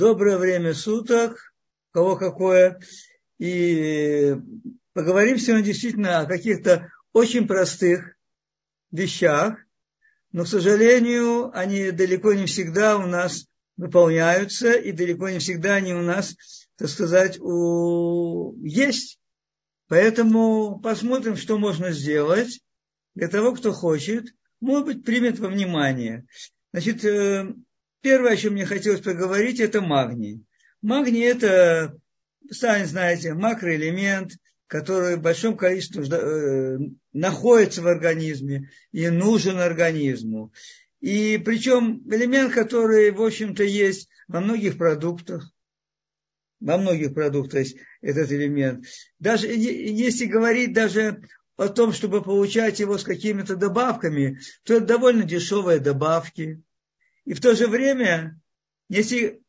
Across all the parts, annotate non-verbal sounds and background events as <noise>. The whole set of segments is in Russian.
Доброе время суток, кого какое. И поговорим сегодня действительно о каких-то очень простых вещах, но, к сожалению, они далеко не всегда у нас выполняются, и далеко не всегда они у нас, так сказать, у... есть. Поэтому посмотрим, что можно сделать для того, кто хочет, может быть, примет во внимание. Значит, э, первое, о чем мне хотелось поговорить, это магний. Магний – это, сами знаете, макроэлемент, который в большом количестве э, находится в организме и нужен организму. И причем элемент, который, в общем-то, есть во многих продуктах, во многих продуктах есть этот элемент. Даже если говорить даже о том, чтобы получать его с какими-то добавками, то это довольно дешевые добавки. И в то же время, если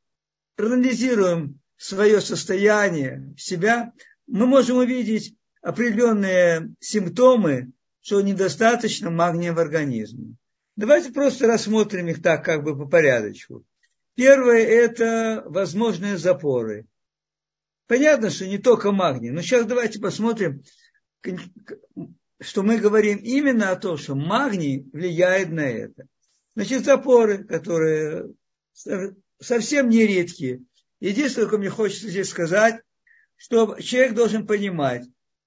проанализируем свое состояние, себя, мы можем увидеть определенные симптомы, что недостаточно магния в организме. Давайте просто рассмотрим их так, как бы по порядочку. Первое – это возможные запоры. Понятно, что не только магний, но сейчас давайте посмотрим, что мы говорим именно о том, что магний влияет на это. Значит, запоры, которые совсем не редкие. Единственное, что мне хочется здесь сказать, что человек должен понимать,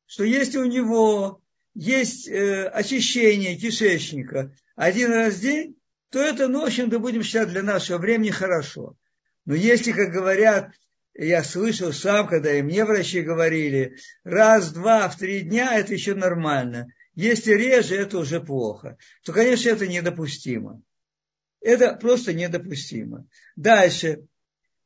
что если у него есть э, очищение кишечника один раз в день, то это, ну, в общем-то, будем считать для нашего времени хорошо. Но если, как говорят, я слышал сам, когда и мне врачи говорили, раз, два, в три дня это еще нормально. Если реже, это уже плохо. То, конечно, это недопустимо. Это просто недопустимо. Дальше.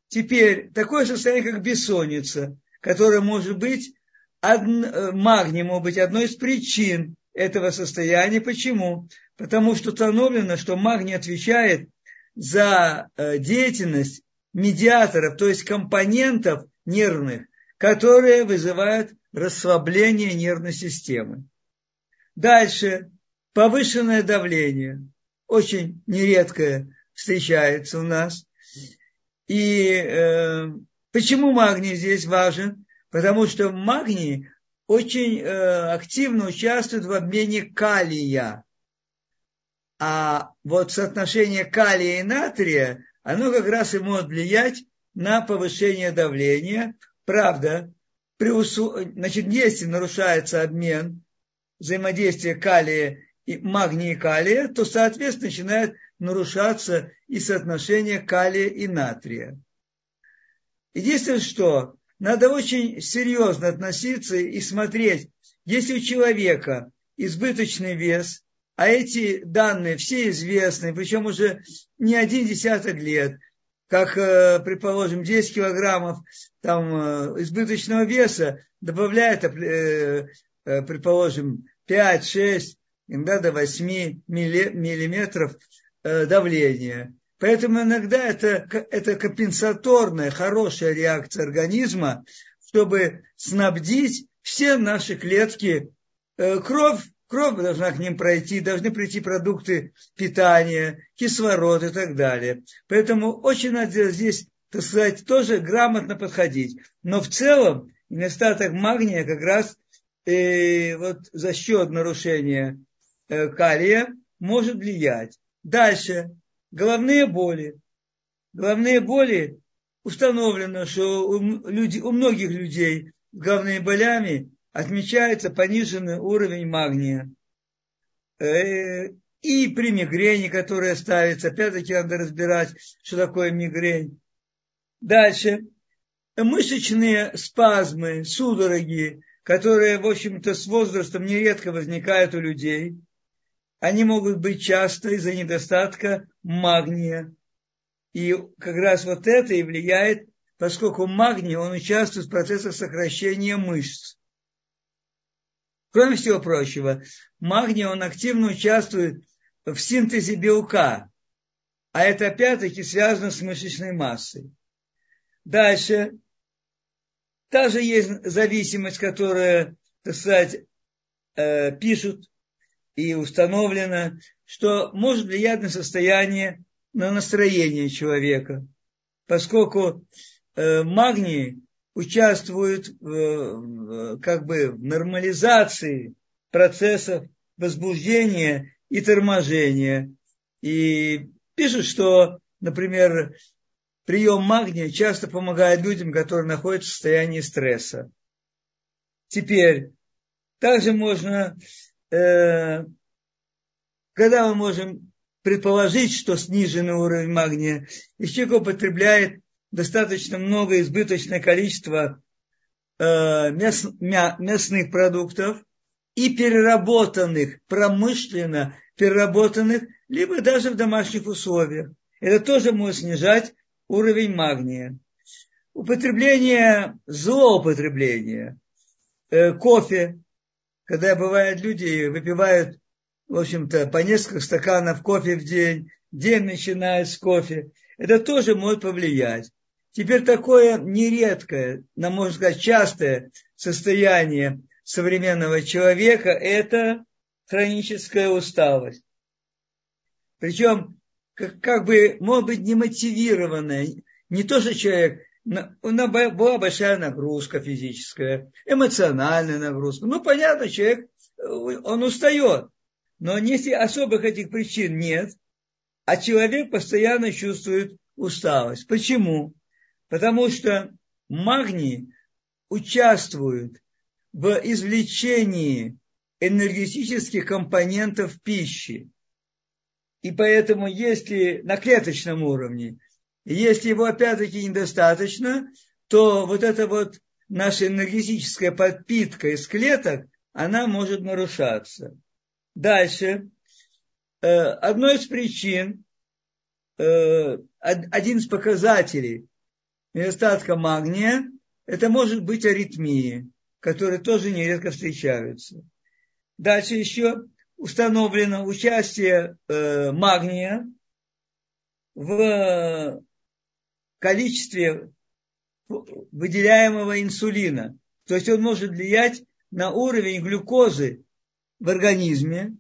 Теперь такое состояние, как бессонница, которое может быть, од... Э, магний может быть одной из причин этого состояния. Почему? Потому что установлено, что магний отвечает за э, деятельность медиаторов, то есть компонентов нервных, которые вызывают расслабление нервной системы. Дальше повышенное давление, очень нередкое встречается у нас. И э, почему магний здесь важен? Потому что магний очень э, активно участвует в обмене калия. А вот соотношение калия и натрия оно как раз и может влиять на повышение давления. Правда, при усу... значит, если нарушается обмен, взаимодействие калия магния и калия, то, соответственно, начинает нарушаться и соотношение калия и натрия. Единственное, что надо очень серьезно относиться и смотреть, если у человека избыточный вес, а эти данные все известны, причем уже не один десяток лет, как, э, предположим, 10 килограммов там, э, избыточного веса добавляет, э, предположим, 5-6, иногда до 8 миллиметров давления. Поэтому иногда это, это компенсаторная, хорошая реакция организма, чтобы снабдить все наши клетки кровь кровь должна к ним пройти, должны прийти продукты питания, кислород и так далее. Поэтому очень надо здесь, так сказать, тоже грамотно подходить. Но в целом недостаток магния как раз э, вот за счет нарушения э, калия может влиять. Дальше. Головные боли. Головные боли установлено, что у, люди, у многих людей с головными болями отмечается пониженный уровень магния. Э, и при мигрени, которая ставится, опять-таки надо разбирать, что такое мигрень. Дальше. Мышечные спазмы, судороги, которые, в общем-то, с возрастом нередко возникают у людей. Они могут быть часто из-за недостатка магния. И как раз вот это и влияет, поскольку магний, он участвует в процессах сокращения мышц. Кроме всего прочего, магний, он активно участвует в синтезе белка, а это опять-таки связано с мышечной массой. Дальше, та же есть зависимость, которая, так сказать, э, пишут и установлено, что может влиять на состояние, на настроение человека. поскольку э, магний участвует в, как бы в нормализации процессов возбуждения и торможения. И пишут, что, например, прием магния часто помогает людям, которые находятся в состоянии стресса. Теперь, также можно, э, когда мы можем предположить, что сниженный уровень магния, если человек употребляет достаточно много, избыточное количество э, мяс, мя, мясных продуктов и переработанных, промышленно переработанных, либо даже в домашних условиях. Это тоже может снижать уровень магния. Употребление, злоупотребление, э, кофе, когда бывают люди выпивают, в общем-то, по несколько стаканов кофе в день, день начинает с кофе, это тоже может повлиять. Теперь такое нередкое, на можно сказать, частое состояние современного человека – это хроническая усталость. Причем, как, как бы, может быть, немотивированная. Не то, что человек, была большая нагрузка физическая, эмоциональная нагрузка. Ну, понятно, человек, он устает. Но если особых этих причин нет, а человек постоянно чувствует усталость. Почему? Потому что магний участвует в извлечении энергетических компонентов пищи. И поэтому, если на клеточном уровне, если его опять-таки недостаточно, то вот эта вот наша энергетическая подпитка из клеток, она может нарушаться. Дальше. Э, одной из причин, э, один из показателей недостатка магния, это может быть аритмии, которые тоже нередко встречаются. Дальше еще установлено участие э, магния в количестве выделяемого инсулина. То есть он может влиять на уровень глюкозы в организме.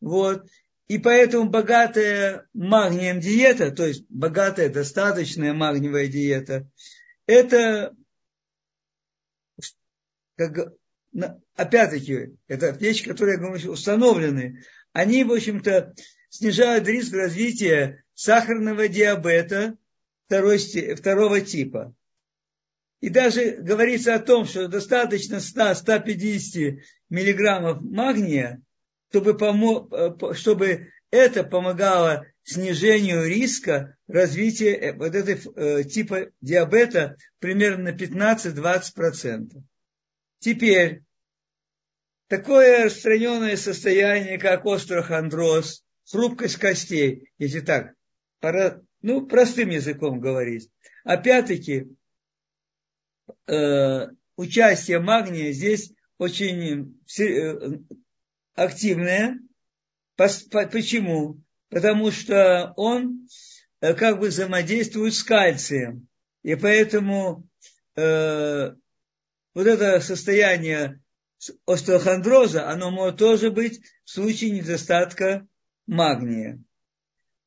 Вот. И поэтому богатая магнием диета, то есть богатая, достаточная магниевая диета, это, как, опять-таки, это вещи, которые, я говорю, установлены. Они, в общем-то, снижают риск развития сахарного диабета второй, второго типа. И даже говорится о том, что достаточно 100-150 миллиграммов магния чтобы, помо... Э, чтобы это помогало снижению риска развития э, вот этого э, типа диабета примерно на 15-20%. Теперь, такое распространенное состояние, как остеохондроз, хрупкость костей, если так, ну, простым языком говорить. Опять-таки, э, участие магния здесь очень активное. Почему? Потому что он э, как бы взаимодействует с кальцием. И поэтому э, вот это состояние остеохондроза, оно может тоже быть в случае недостатка магния.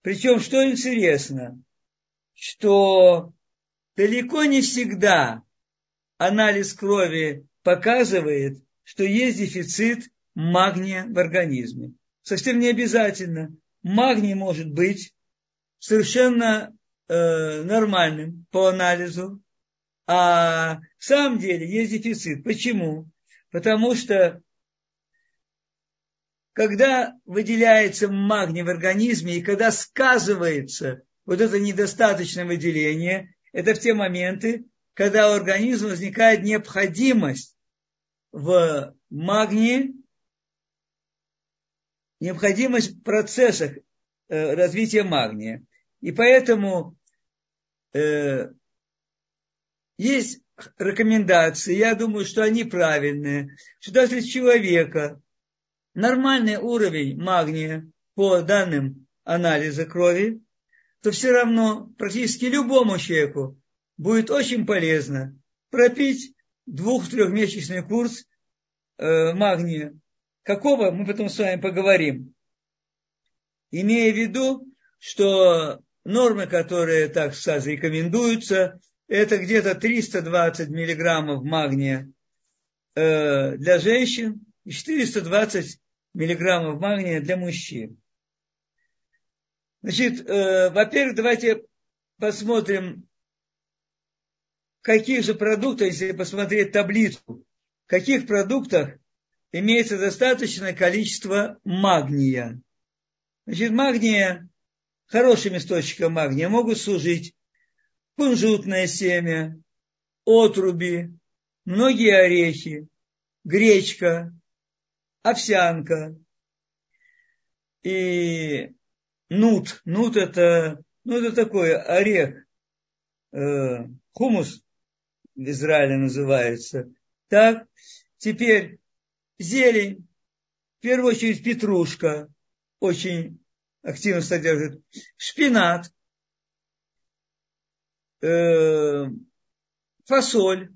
Причем, что интересно, что далеко не всегда анализ крови показывает, что есть дефицит магния в организме. Совсем не обязательно. Магний может быть совершенно э, нормальным по анализу, а в самом деле есть дефицит. Почему? Потому что когда выделяется магний в организме и когда сказывается вот это недостаточное выделение, это в те моменты, когда у организма возникает необходимость в магнии необходимость в процессах э, развития магния. И поэтому э, есть рекомендации, я думаю, что они правильные, что даже если человека нормальный уровень магния по данным анализа крови, то все равно практически любому человеку будет очень полезно пропить двух-трехмесячный курс э, магния Какого, мы потом с вами поговорим. Имея в виду, что нормы, которые, так сказать, рекомендуются, это где-то 320 миллиграммов магния э, для женщин и 420 миллиграммов магния для мужчин. Значит, э, во-первых, давайте посмотрим, каких же продуктов, если посмотреть таблицу, в каких продуктах имеется достаточное количество магния. Значит, магния, хорошим источником магния могут служить кунжутное семя, отруби, многие орехи, гречка, овсянка и нут. Нут это, ну, это такой орех, э, хумус в Израиле называется. Так, теперь зелень, в первую очередь петрушка, очень активно содержит, шпинат, э, фасоль,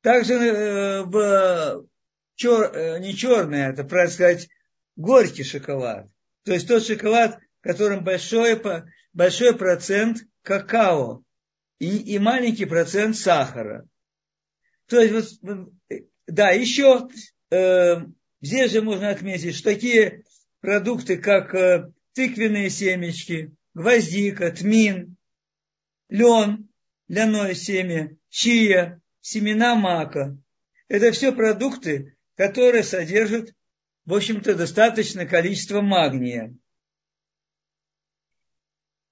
также э, в чер, э, не черный, это, правильно сказать, горький шоколад. То есть тот шоколад, в котором большой, большой процент какао и, и маленький процент сахара. То есть, вот, да, еще э, здесь же можно отметить, что такие продукты, как э, тыквенные семечки, гвоздика, тмин, лен, ляное семя, чия, семена мака. Это все продукты, которые содержат в общем-то, достаточное количество магния.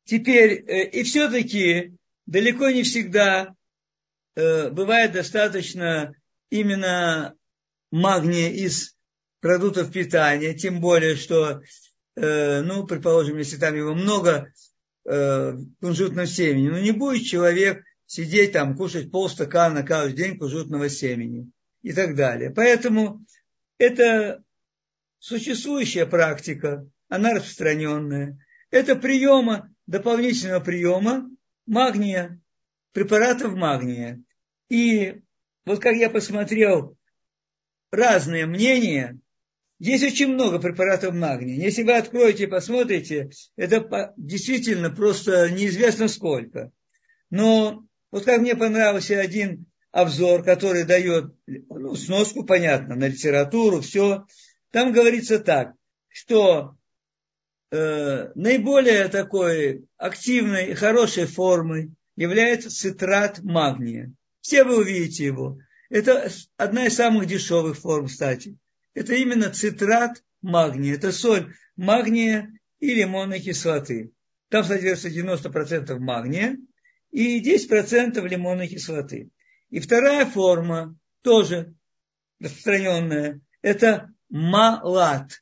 Теперь, э, и все-таки далеко не всегда э, бывает достаточно именно магния из продуктов питания, тем более, что, э, ну, предположим, если там его много кунжутного семени, ну, не будет человек сидеть там, кушать полстакана каждый день кунжутного семени и так далее. Поэтому это существующая практика, она распространенная. Это приема, дополнительного приема магния, препаратов магния. И вот как я посмотрел разные мнения, есть очень много препаратов магния. Если вы откроете и посмотрите, это действительно просто неизвестно сколько. Но вот как мне понравился один обзор, который дает ну, сноску, понятно, на литературу, все. Там говорится так, что э, наиболее такой активной и хорошей формой является цитрат магния. Все вы увидите его. Это одна из самых дешевых форм, кстати. Это именно цитрат магния. Это соль магния и лимонной кислоты. Там содержится 90% магния и 10% лимонной кислоты. И вторая форма, тоже распространенная, это малат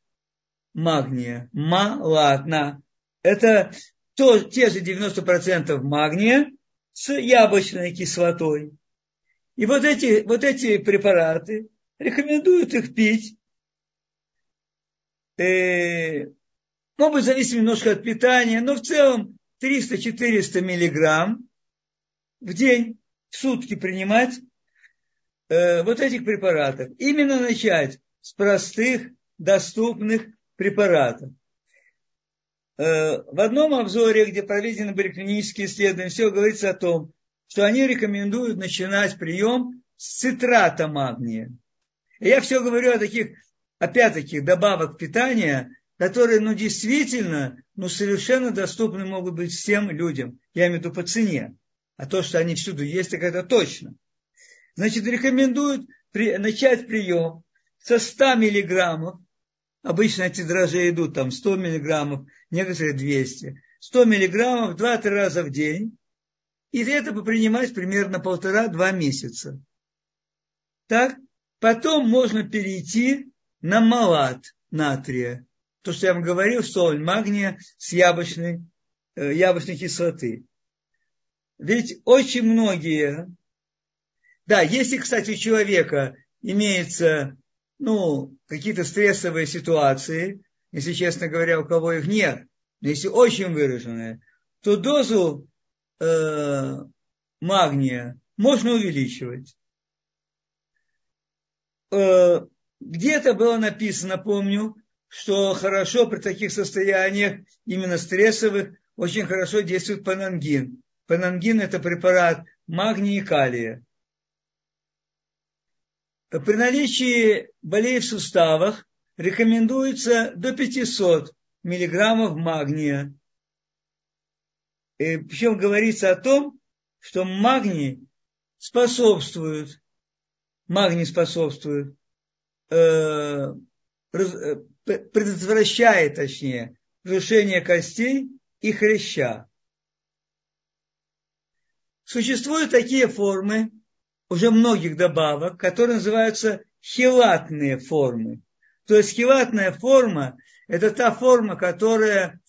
магния. Малат. На. Это то, те же 90% магния с яблочной кислотой. И вот эти, вот эти препараты рекомендуют их пить. Э, может быть, зависит немножко от питания, но в целом 300-400 миллиграмм в день, в сутки принимать э, вот этих препаратов. Именно начать с простых, доступных препаратов. Э, в одном обзоре, где проведены были клинические исследования, все говорится о том, что они рекомендуют начинать прием с цитрата магния. Я все говорю о таких, опять-таки, добавок питания, которые, ну, действительно, ну, совершенно доступны могут быть всем людям. Я имею в виду по цене. А то, что они всюду есть, так это точно. Значит, рекомендуют при, начать прием со 100 миллиграммов, обычно эти дрожжи идут там 100 миллиграммов, некоторые 200, 100 миллиграммов 2-3 раза в день, и это принимать примерно полтора-два месяца. Так, потом можно перейти на малат натрия, то, что я вам говорил, соль магния с яблочной, э, яблочной кислоты. Ведь очень многие, да, если, кстати, у человека имеется ну, какие-то стрессовые ситуации, если честно говоря, у кого их нет, но если очень выраженные, то дозу э, магния можно увеличивать. Э, где-то было написано, помню, что хорошо при таких состояниях, именно стрессовых, очень хорошо действует панангин. Панангин – это препарат магния и калия. При наличии болей в суставах рекомендуется до 500 миллиграммов магния. И причем говорится о том, что магний способствует, магний способствует, э, э предотвращает, точнее, разрушение костей и хряща. Существуют такие формы, уже многих добавок, которые называются хилатные формы. То есть хилатная форма – это та форма, которая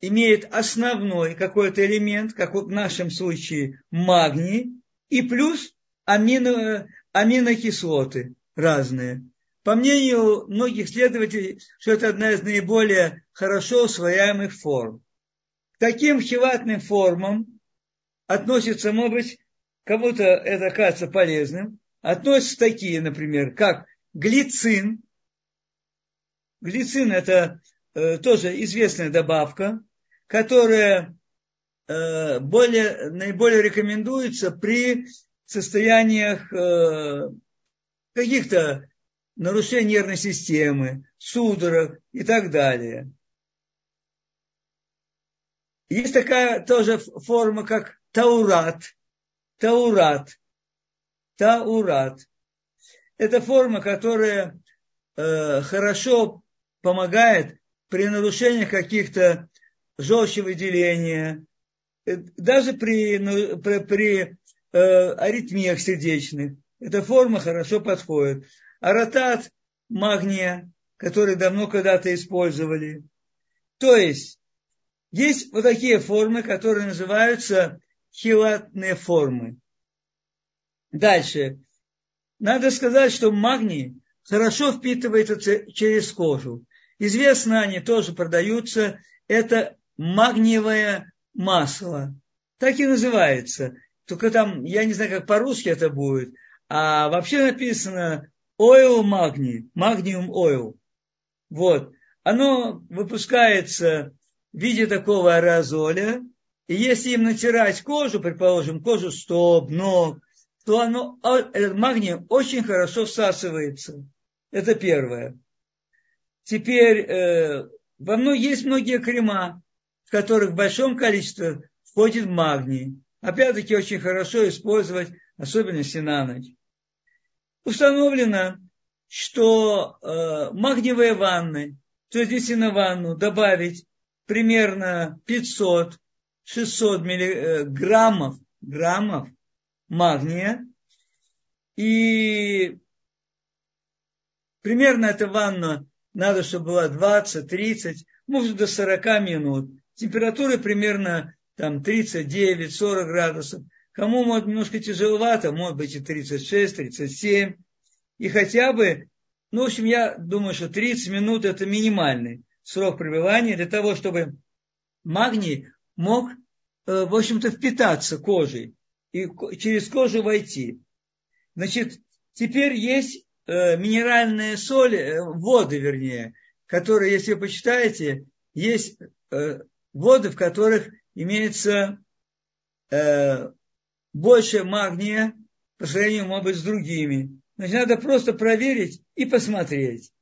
имеет основной какой-то элемент, как вот в нашем случае магний, и плюс амино, аминокислоты разные. По мнению многих исследователей, что это одна из наиболее хорошо усвояемых форм. К таким хилатным формам относятся, может быть, кому-то это кажется полезным, относятся такие, например, как глицин. Глицин – это э, тоже известная добавка, которая э, более, наиболее рекомендуется при состояниях э, каких-то нарушений нервной системы, судорог и так далее. Есть такая тоже форма, как таурат. Таурат. Таурат. Это форма, которая э, хорошо помогает при нарушениях каких-то желчевыделения, э, даже при, ну, при, при э, аритмиях сердечных. Эта форма хорошо подходит. Аратат магния, который давно когда-то использовали. То есть, есть вот такие формы, которые называются хилатные формы. Дальше. Надо сказать, что магний хорошо впитывается через кожу. Известно, они тоже продаются. Это магниевое масло. Так и называется. Только там, я не знаю, как по-русски это будет. А вообще написано oil магний, магниум oil. Вот. Оно выпускается в виде такого аэрозоля, и если им натирать кожу, предположим, кожу стоп, ног, то оно, а, этот магний очень хорошо всасывается. Это первое. Теперь э, во мной есть многие крема, в которых в большом количестве входит магний. Опять-таки очень хорошо использовать, особенно если на ночь. Установлено, что э, магниевые ванны, то есть если на ванну добавить примерно 500 600 миллиграммов граммов магния. И примерно эта ванна надо, чтобы была 20-30, может до 40 минут. Температура примерно там 39-40 градусов. Кому может немножко тяжеловато, может быть и 36-37. И хотя бы, ну, в общем, я думаю, что 30 минут это минимальный срок пребывания для того, чтобы магний мог, э, в общем-то, впитаться кожей и через кожу войти. Значит, теперь есть э, минеральные соли, э, воды, вернее, которые, если вы почитаете, есть воды, в которых имеется больше магния по сравнению, может быть, с другими. Значит, надо просто проверить и посмотреть.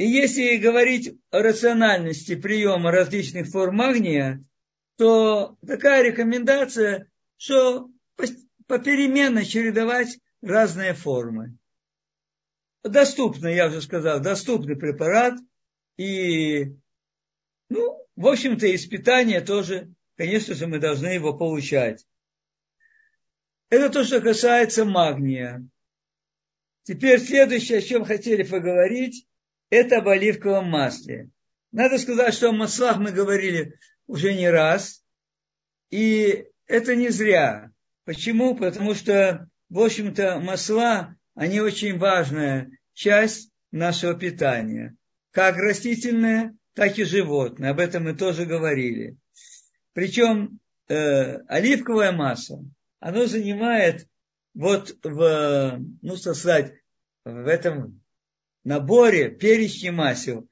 И если говорить о рациональности приема различных форм магния, то такая рекомендация, что попеременно чередовать разные формы. Доступный, я уже сказал, доступный препарат. И, ну, в общем-то, из тоже, конечно же, мы должны его получать. Это то, что касается магния. Теперь следующее, о чем хотели поговорить, это об оливковом масле. Надо сказать, что о маслах мы говорили уже не раз. И это не зря. Почему? Потому что, в общем-то, масла, они очень важная часть нашего питания. Как растительное, так и животное. Об этом мы тоже говорили. Причем э, оливковое масло, оно занимает вот в, ну, сказать, в этом наборе перечня масел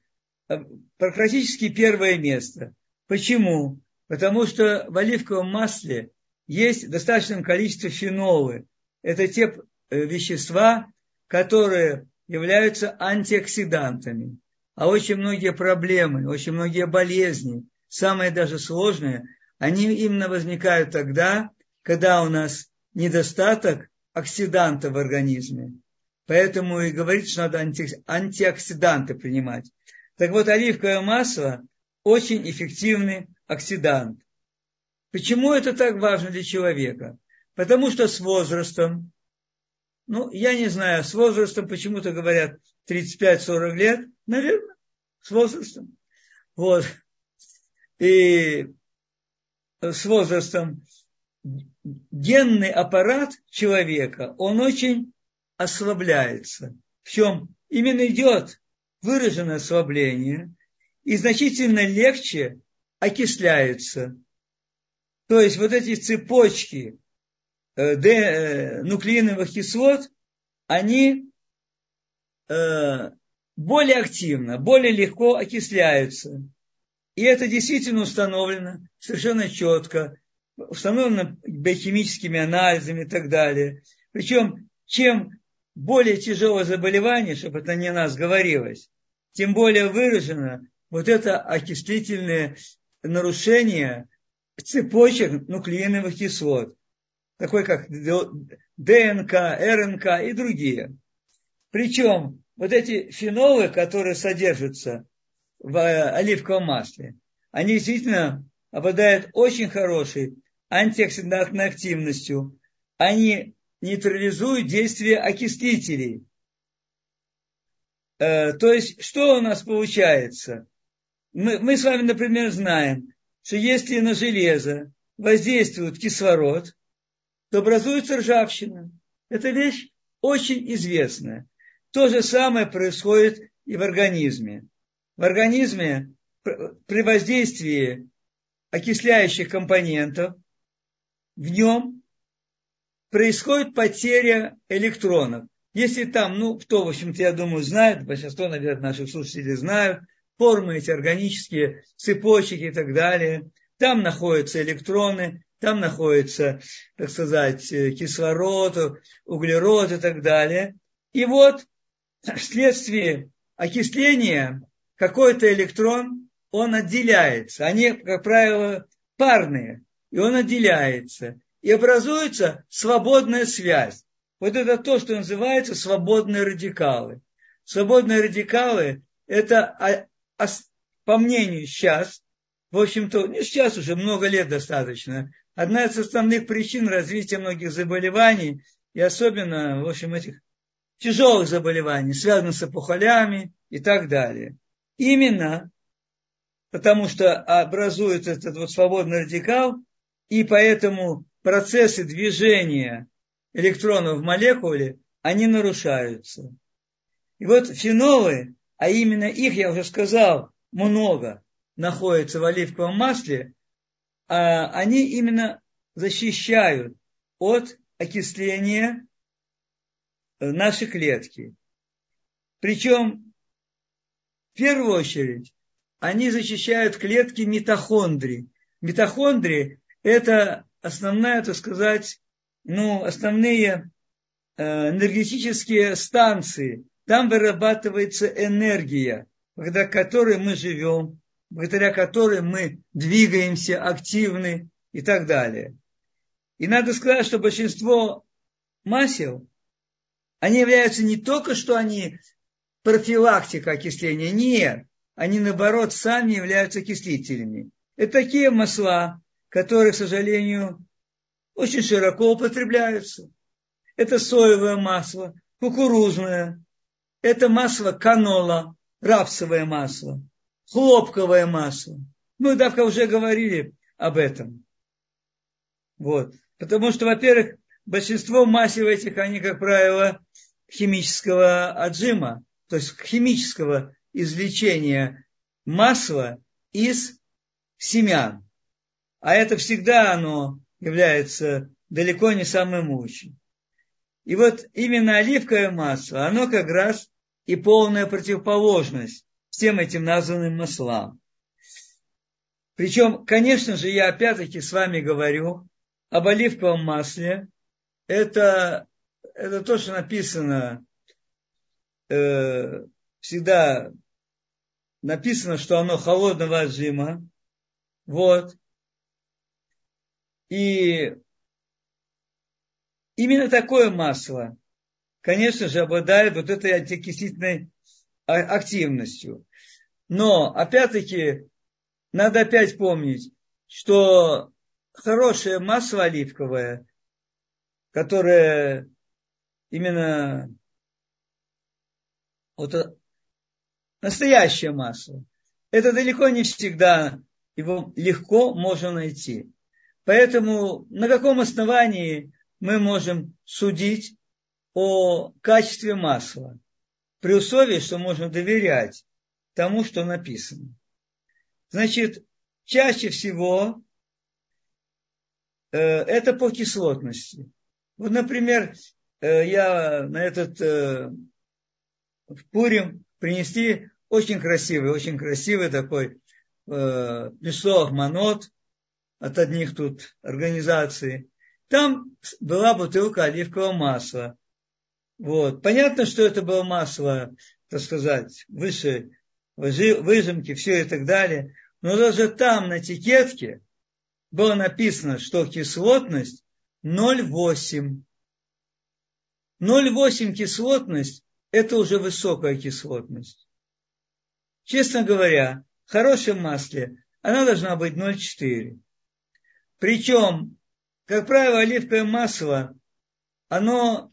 э, практически первое место. Почему? Потому что в оливковом масле есть достаточное количество фенолы. Это те э, вещества, которые являются антиоксидантами. А очень многие проблемы, очень многие болезни, самые даже сложные, они именно возникают тогда, когда у нас недостаток оксидантов в организме. Поэтому и говорится, что надо анти, антиоксиданты принимать. Так вот, оливковое масло очень эффективный оксидант. Почему это так важно для человека? Потому что с возрастом, ну, я не знаю, с возрастом почему-то говорят 35-40 лет, наверное, с возрастом. Вот. И с возрастом генный аппарат человека, он очень ослабляется. В чем именно идет выраженное ослабление, и значительно легче окисляется. То есть вот эти цепочки э, э, нуклеиновых кислот, они э, более активно, более легко окисляются. И это действительно установлено совершенно четко, установлено биохимическими анализами и так далее. Причем, чем более тяжелое заболевание, чтобы это не нас говорилось, тем более выражено вот это окислительное нарушение цепочек нуклеиновых кислот, такой как ДНК, РНК и другие. Причем вот эти фенолы, которые содержатся в э, оливковом масле, они действительно обладают очень хорошей антиоксидантной активностью. Они нейтрализуют действие окислителей. Э, то есть, что у нас получается? Мы, мы с вами, например, знаем, что если на железо воздействует кислород, то образуется ржавчина. Это вещь очень известная. То же самое происходит и в организме. В организме при воздействии окисляющих компонентов в нем происходит потеря электронов. Если там, ну, кто, в общем-то, я думаю, знает, большинство, наверное, наших слушателей знают, формы эти органические цепочки и так далее, там находятся электроны, там находится, так сказать, кислород, углерод и так далее. И вот вследствие окисления какой-то электрон, он отделяется. Они, как правило, парные, и он отделяется. И образуется свободная связь. Вот это то, что называется свободные радикалы. Свободные радикалы – это, по мнению сейчас, в общем-то, не сейчас уже, много лет достаточно, одна из основных причин развития многих заболеваний, и особенно, в общем, этих тяжелых заболеваний, связанных с опухолями и так далее. Именно потому что образуется этот вот свободный радикал, и поэтому процессы движения электронов в молекуле, они нарушаются. И вот фенолы, а именно их, я уже сказал, много находится в оливковом масле, а они именно защищают от окисления нашей клетки. Причем, в первую очередь, они защищают клетки митохондрий. Митохондрии – это основная, так сказать, ну, основные э, энергетические станции. Там вырабатывается энергия, благодаря которой мы живем, благодаря которой мы двигаемся, активны и так далее. И надо сказать, что большинство масел, они являются не только, что они профилактика окисления, нет, они наоборот сами являются окислителями. Это такие масла, которые, к сожалению, очень широко употребляются. Это соевое масло, кукурузное, это масло канола, рапсовое масло, хлопковое масло. Мы давка уже говорили об этом. Вот. Потому что, во-первых, большинство масел этих, они, как правило, химического отжима, то есть химического извлечения масла из семян. А это всегда оно является далеко не самым лучшим. И вот именно оливковое масло, оно как раз и полная противоположность всем этим названным маслам. Причем, конечно же, я опять-таки с вами говорю об оливковом масле. Это, это то, что написано э, всегда написано, что оно холодного отжима. Вот. И именно такое масло, конечно же, обладает вот этой антиокислительной активностью. Но, опять-таки, надо опять помнить, что хорошее масло оливковое, которое именно вот настоящее масло, это далеко не всегда его легко можно найти. Поэтому на каком основании мы можем судить о качестве масла? При условии, что можно доверять тому, что написано. Значит, чаще всего э, это по кислотности. Вот, например, э, я на этот э, в Пурим принесли очень красивый, очень красивый такой э, Песох Манот от одних тут организаций. Там была бутылка оливкового масла. Вот. Понятно, что это было масло, так сказать, выше выжимки, все и так далее. Но даже там на этикетке было написано, что кислотность 0,8. 0,8 кислотность – это уже высокая кислотность. Честно говоря, в хорошем масле она должна быть 0,4. Причем, как правило, оливковое масло, оно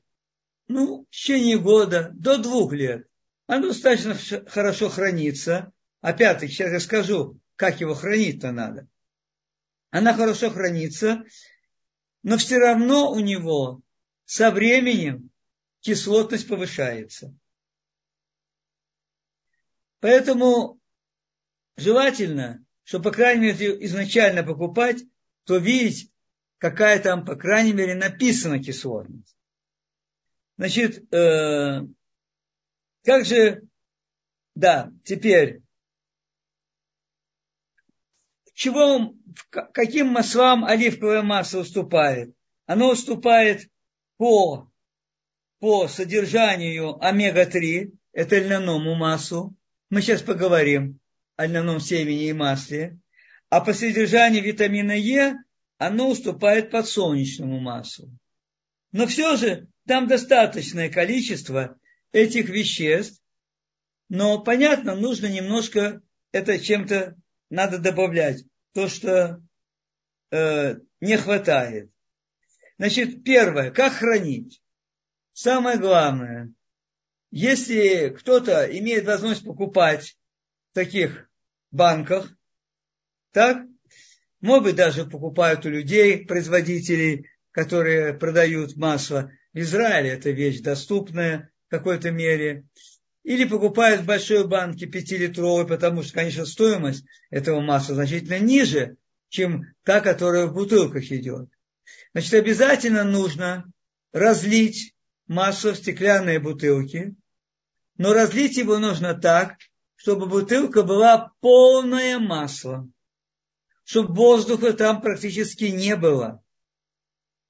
ну, в течение года до двух лет оно достаточно хорошо хранится. Опять-таки, сейчас я скажу, как его хранить-то надо. Она хорошо хранится, но все равно у него со временем кислотность повышается. Поэтому желательно, что, по крайней мере, изначально покупать, то видеть, какая там, по крайней мере, написана кислотность. Значит, э, как же, да, теперь, чего, каким маслам оливковое масло уступает? Оно уступает по, по содержанию омега-3, это льняному маслу. Мы сейчас поговорим о льняном семени и масле. А по содержанию витамина Е оно уступает подсолнечному маслу. Но все же там достаточное количество этих веществ, но, понятно, нужно немножко это чем-то надо добавлять, то, что э, не хватает. Значит, первое, как хранить? Самое главное, если кто-то имеет возможность покупать в таких банках, так, может быть, даже покупают у людей, производителей, которые продают масло. В Израиле эта вещь доступная, в какой-то мере. Или покупают в большой банке пятилитровый, потому что, конечно, стоимость этого масла значительно ниже, чем та, которая в бутылках идет. Значит, обязательно нужно разлить масло в стеклянные бутылки, но разлить его нужно так, чтобы бутылка была полное масло, чтобы воздуха там практически не было.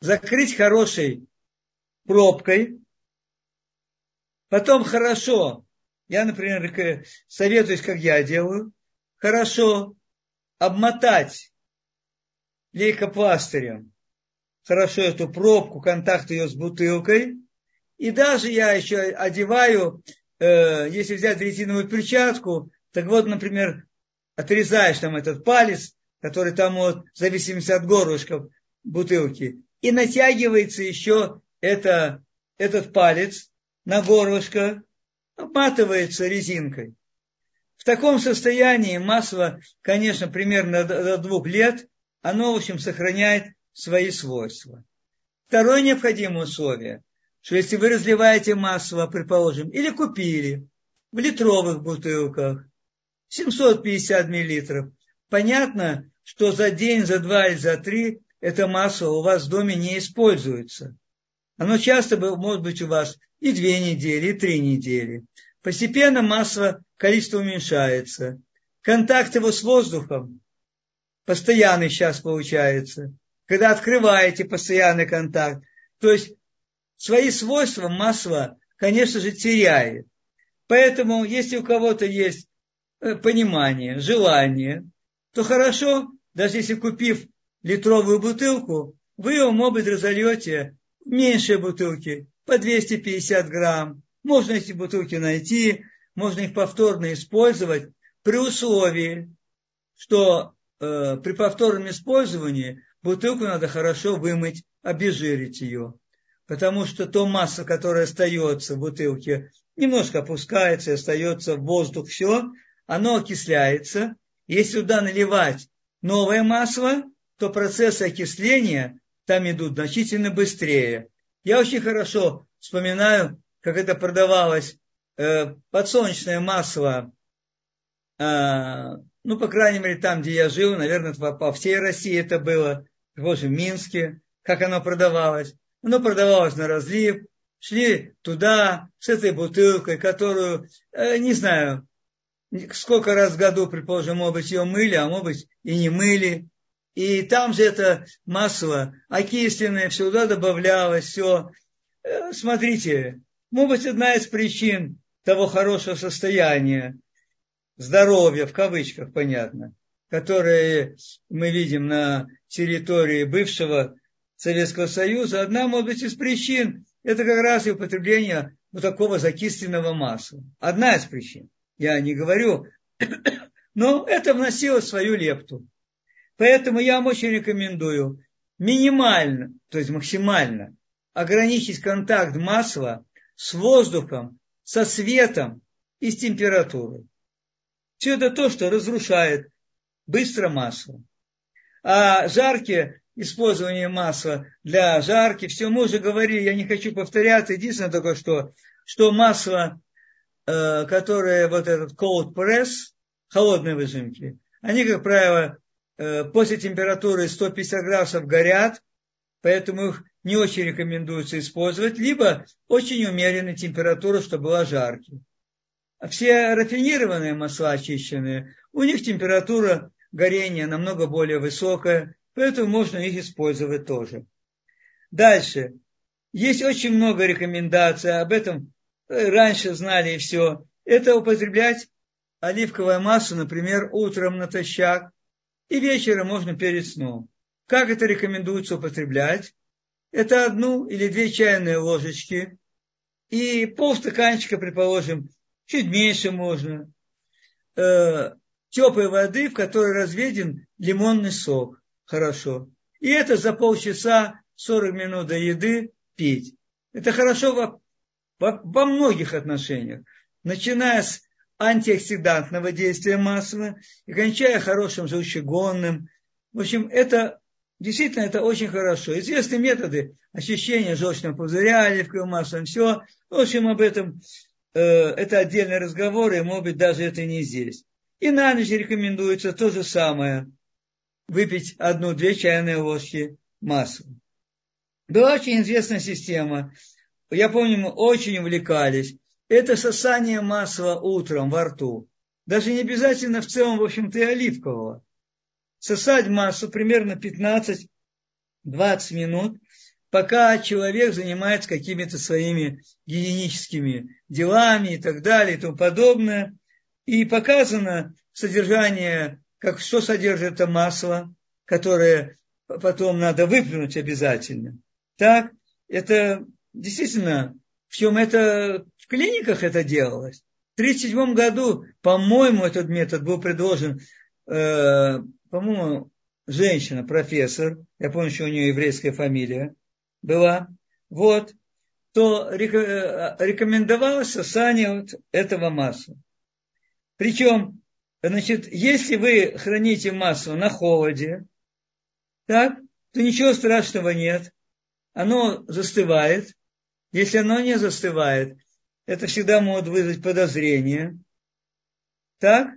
Закрыть хорошей пробкой, Потом хорошо, я, например, советуюсь, как я делаю, хорошо обмотать лейкопластырем хорошо эту пробку, контакт ее с бутылкой. И даже я еще одеваю, э, если взять резиновую перчатку, так вот, например, отрезаешь там этот палец, который там вот, в зависимости от горлышка бутылки, и натягивается еще это, этот палец на горлышко, обматывается резинкой. В таком состоянии масло, конечно, примерно до двух лет, оно, в общем, сохраняет свои свойства. Второе необходимое условие, что если вы разливаете масло, предположим, или купили в литровых бутылках, 750 миллилитров, понятно, что за день, за два или за три это масло у вас в доме не используется. Оно часто может быть у вас и две недели, и три недели. постепенно масло, количество уменьшается. Контакт его с воздухом постоянный сейчас получается. Когда открываете постоянный контакт, то есть свои свойства масло, конечно же, теряет. Поэтому, если у кого-то есть э, понимание, желание, то хорошо, даже если купив литровую бутылку, вы его, может быть, разольете в меньшие бутылки, по 250 грамм. Можно эти бутылки найти, можно их повторно использовать при условии, что э, при повторном использовании бутылку надо хорошо вымыть, обезжирить ее. Потому что то масса, которая остается в бутылке, немножко опускается остается в воздух, все, оно окисляется. Если туда наливать новое масло, то процессы окисления там идут значительно быстрее. Я очень хорошо вспоминаю, как это продавалось э, подсолнечное масло, э, ну, по крайней мере, там, где я жил, наверное, по, всей России это было, в Минске, как оно продавалось. Оно продавалось на разлив, шли туда с этой бутылкой, которую, э, не знаю, сколько раз в году, предположим, может быть, ее мыли, а может быть, и не мыли. И там же это масло окисленное, всегда добавлялось, все. Э, смотрите, может быть, одна из причин того хорошего состояния, здоровья, в кавычках, понятно, которое мы видим на территории бывшего Советского Союза, одна, может быть, из причин, это как раз и употребление вот такого закисленного масла. Одна из причин. Я не говорю, <clears throat> но это вносило свою лепту. Поэтому я вам очень рекомендую минимально, то есть максимально, ограничить контакт масла с воздухом, со светом и с температурой. Все это то, что разрушает быстро масло. А жаркие, использование масла для жарки, все мы уже говорили, я не хочу повторяться, единственное только что, что масло, э, которое вот этот cold press, холодные выжимки, они, как правило, Э, после температуры 150 градусов горят, поэтому их не очень рекомендуется использовать, либо очень умеренная температура, чтобы была жаркой. А все рафинированные масла очищенные, у них температура горения намного более высокая, поэтому можно их использовать тоже. Дальше. Есть очень много рекомендаций, об этом раньше знали и все. Это употреблять оливковое масло, например, утром натощак, и вечером можно перед сном. Как это рекомендуется употреблять? Это одну или две чайные ложечки и полстаканчика, предположим, чуть меньше можно, э, теплой воды, в которой разведен лимонный сок. Хорошо. И это за полчаса, 40 минут до еды пить. Это хорошо во, во многих отношениях. Начиная с антиоксидантного действия масла и кончая хорошим желчегонным. В общем, это действительно это очень хорошо. Известны методы очищения желчного пузыря оливковым маслом, все. В общем, об этом э, это отдельный разговор, и, может быть, даже это не здесь. И на ночь рекомендуется то же самое. Выпить одну-две чайные ложки масла. Была очень известная система. Я помню, мы очень увлекались это сосание масла утром во рту. Даже не обязательно в целом, в общем-то, и оливкового. Сосать масло примерно 15-20 минут, пока человек занимается какими-то своими гигиеническими делами и так далее и тому подобное. И показано содержание, как, что содержит это масло, которое потом надо выплюнуть обязательно. Так, это действительно, в чем это в клиниках это делалось. В 1937 году, по-моему, этот метод был предложен, э, по-моему, женщина, профессор, я помню, что у нее еврейская фамилия была, вот, то э, рекомендовалось сосание вот этого масла. Причем, значит, если вы храните масло на холоде, так, то ничего страшного нет. Оно застывает. Если оно не застывает, это всегда может вызвать подозрение. Так?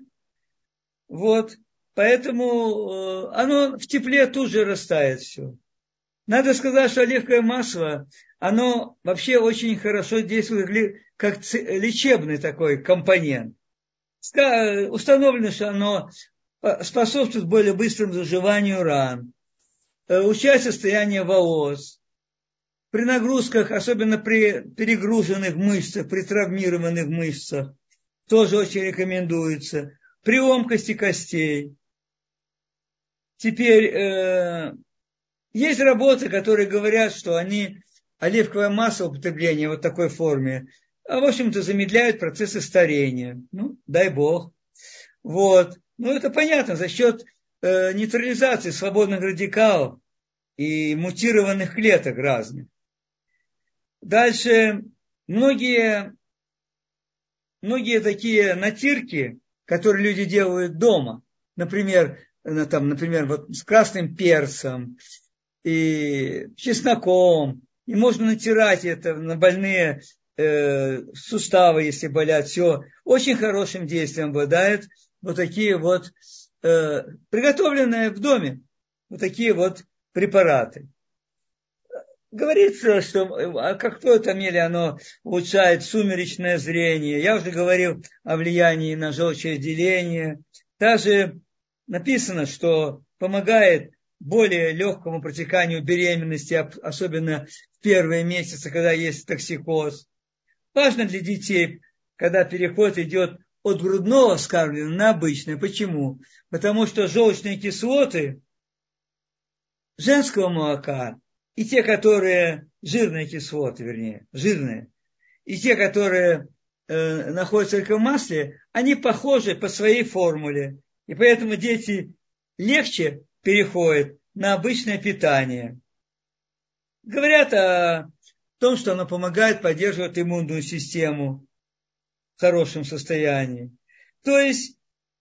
Вот. Поэтому э, оно в тепле тут же растает все. Надо сказать, что оливковое масло, оно вообще очень хорошо действует как лечебный такой компонент. Установлено, что оно способствует более быстрому заживанию ран, э, улучшает состояние волос, при нагрузках, особенно при перегруженных мышцах, при травмированных мышцах, тоже очень рекомендуется. При ломкости костей. Теперь э, есть работы, которые говорят, что они оливковое масло употребления вот такой форме, а, в общем-то, замедляют процессы старения. Ну, дай бог. Вот. Ну, это понятно, за счет э, нейтрализации свободных радикалов и мутированных клеток разных. Дальше многие, многие такие натирки, которые люди делают дома, например, там, например, вот с красным перцем и чесноком, и можно натирать это на больные э, суставы, если болят, все очень хорошим действием обладает вот такие вот э, приготовленные в доме, вот такие вот препараты. Говорится, что а как то это меле, оно улучшает сумеречное зрение. Я уже говорил о влиянии на желчеотделение. Даже написано, что помогает более легкому протеканию беременности, особенно в первые месяцы, когда есть токсикоз. Важно для детей, когда переход идет от грудного вскармливания на обычное. Почему? Потому что желчные кислоты женского молока и те, которые жирные кислоты, вернее, жирные, и те, которые э, находятся только в масле, они похожи по своей формуле. И поэтому дети легче переходят на обычное питание. Говорят о том, что оно помогает поддерживать иммунную систему в хорошем состоянии. То есть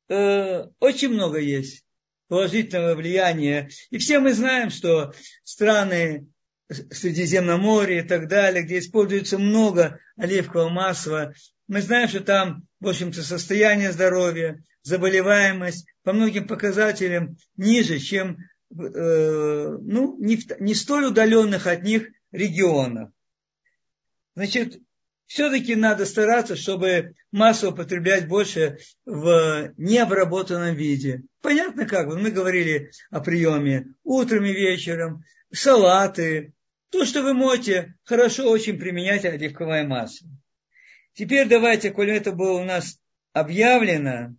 э, очень много есть положительного влияния. И все мы знаем, что страны Средиземноморья и так далее, где используется много оливкового масла, мы знаем, что там, в общем-то, состояние здоровья, заболеваемость по многим показателям ниже, чем э, ну, не, в, не столь удаленных от них регионах. Значит, все-таки надо стараться, чтобы масло употреблять больше в необработанном виде. Понятно как? Мы говорили о приеме утром и вечером, салаты. То, что вы можете хорошо очень применять оливковое масло. Теперь давайте, коли это было у нас объявлено,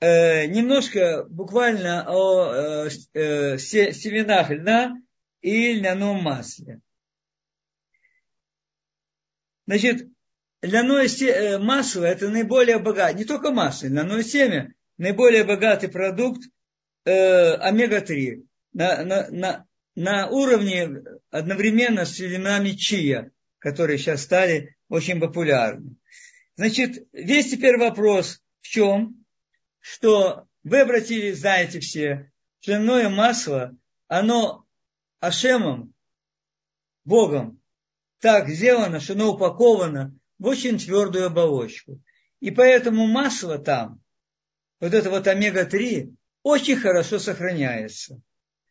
э, немножко буквально о э, э, семенах льна и льняном масле. Значит, льняное э, масло это наиболее богатый, не только масло, льняное семя, наиболее богатый продукт э, омега-3 на, на, на, на уровне одновременно с семенами чия, которые сейчас стали очень популярны. Значит, весь теперь вопрос в чем? Что вы обратили, знаете все, льняное масло, оно Ашемом, Богом, так сделано, что оно упаковано в очень твердую оболочку. И поэтому масло там, вот это вот омега-3, очень хорошо сохраняется.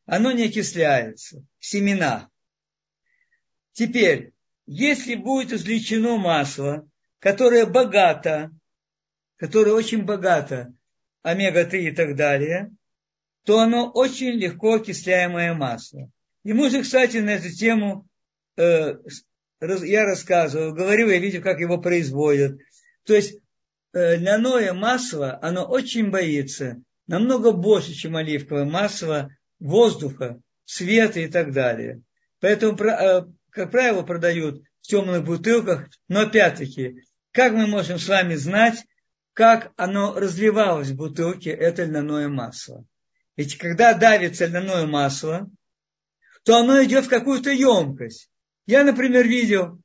Оно не окисляется в семенах. Теперь, если будет извлечено масло, которое богато, которое очень богато, омега-3 и так далее, то оно очень легко окисляемое масло. И мы же, кстати, на эту тему э, я рассказывал, говорил, я видел, как его производят. То есть э, льняное масло, оно очень боится, намного больше, чем оливковое масло, воздуха, света и так далее. Поэтому, э, как правило, продают в темных бутылках, но опять-таки, как мы можем с вами знать, как оно разливалось в бутылке, это льняное масло. Ведь когда давится льняное масло, то оно идет в какую-то емкость. Я, например, видел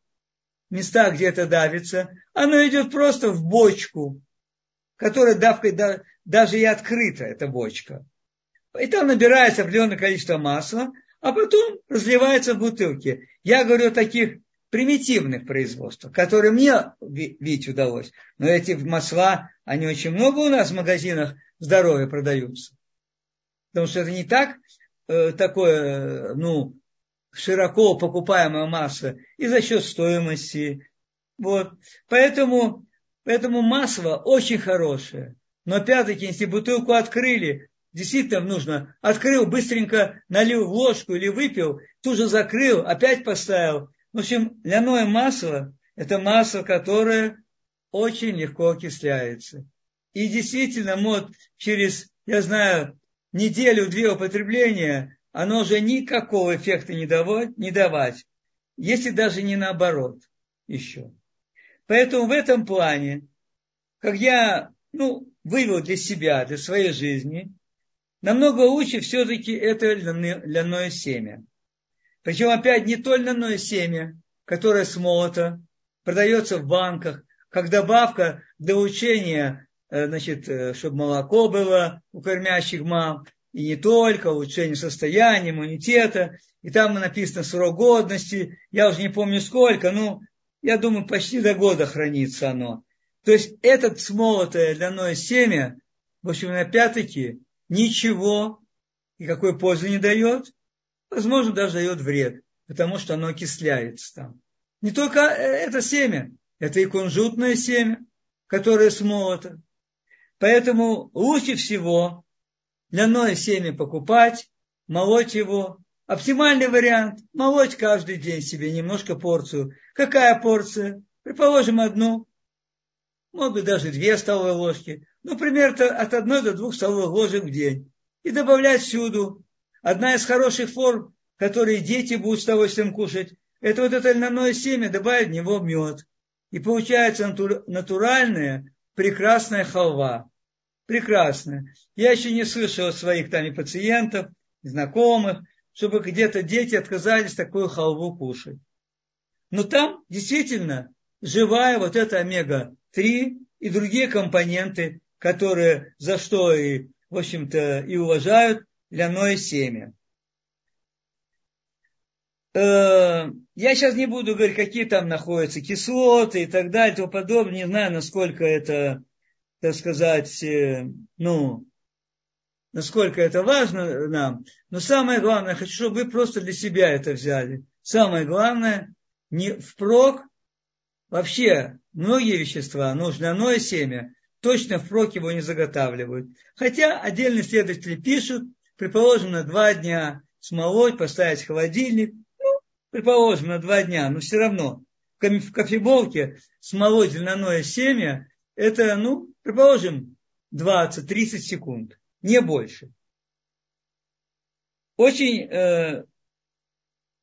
места, где это давится, оно идет просто в бочку, которая давкой да, даже и открыта, эта бочка. И там набирается определенное количество масла, а потом разливается в бутылки. Я говорю о таких примитивных производствах, которые мне видеть удалось. Но эти масла, они очень много у нас в магазинах здоровья продаются. Потому что это не так э, такое, ну, широко покупаемая масса и за счет стоимости. Вот. Поэтому, поэтому масло очень хорошее. Но опять-таки, если бутылку открыли, действительно нужно, открыл, быстренько налил в ложку или выпил, тут же закрыл, опять поставил. В общем, ляное масло – это масло, которое очень легко окисляется. И действительно, вот через, я знаю, неделю-две употребления, оно уже никакого эффекта не давать, не давать, если даже не наоборот еще. Поэтому в этом плане, как я ну, вывел для себя, для своей жизни, намного лучше все-таки это ляное семя. Причем опять не то льняное семя, которое смолото, продается в банках, как добавка для улучшения, э, значит, э, чтобы молоко было у кормящих мам, и не только, улучшение состояния, иммунитета, и там написано срок годности, я уже не помню сколько, ну, я думаю, почти до года хранится оно. То есть этот смолотое ляное семя, в общем, опять-таки, ничего никакой пользы не дает, возможно, даже дает вред, потому что оно окисляется там. Не только э, это семя, это и кунжутное семя, которое смолото. Поэтому лучше всего ляное семя покупать, молоть его. Оптимальный вариант – молоть каждый день себе немножко порцию. Какая порция? Предположим, одну, может быть, даже две столовые ложки. Ну, примерно от одной до двух столовых ложек в день. И добавлять всюду. Одна из хороших форм, которые дети будут с удовольствием кушать, это вот это льняное семя, добавить в него мед. И получается натуральная, прекрасная халва. Прекрасная. Я еще не слышал своих там и пациентов, и знакомых, чтобы где-то дети отказались такую халву кушать. Но там действительно живая вот эта омега-3 и другие компоненты, которые за что и, в общем-то, и уважают ляное семя. Э, я сейчас не буду говорить, какие там находятся кислоты и так далее, и тому подобное. Не знаю, насколько это, так сказать, э, ну, насколько это важно нам. Но самое главное, хочу, чтобы вы просто для себя это взяли. Самое главное, не впрок, вообще многие вещества, нужное семя, точно впрок его не заготавливают. Хотя отдельные исследователи пишут, предположим, на два дня смолоть, поставить в холодильник – предположим, на два дня, но все равно в кофеболке смолоть льняное семя, это, ну, предположим, 20-30 секунд, не больше. Очень, э,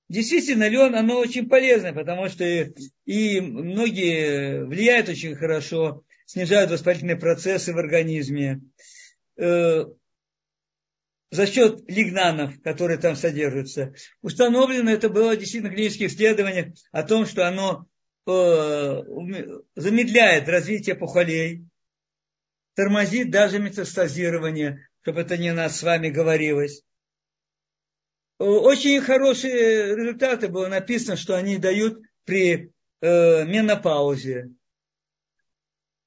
действительно, лен, оно очень полезное, потому что и многие влияют очень хорошо, снижают воспалительные процессы в организме. Э, за счет лигнанов, которые там содержатся. Установлено это было действительно клинических исследованиях о том, что оно э, замедляет развитие пухолей, тормозит даже метастазирование, чтобы это не нас с вами говорилось. Очень хорошие результаты было написано, что они дают при э, менопаузе.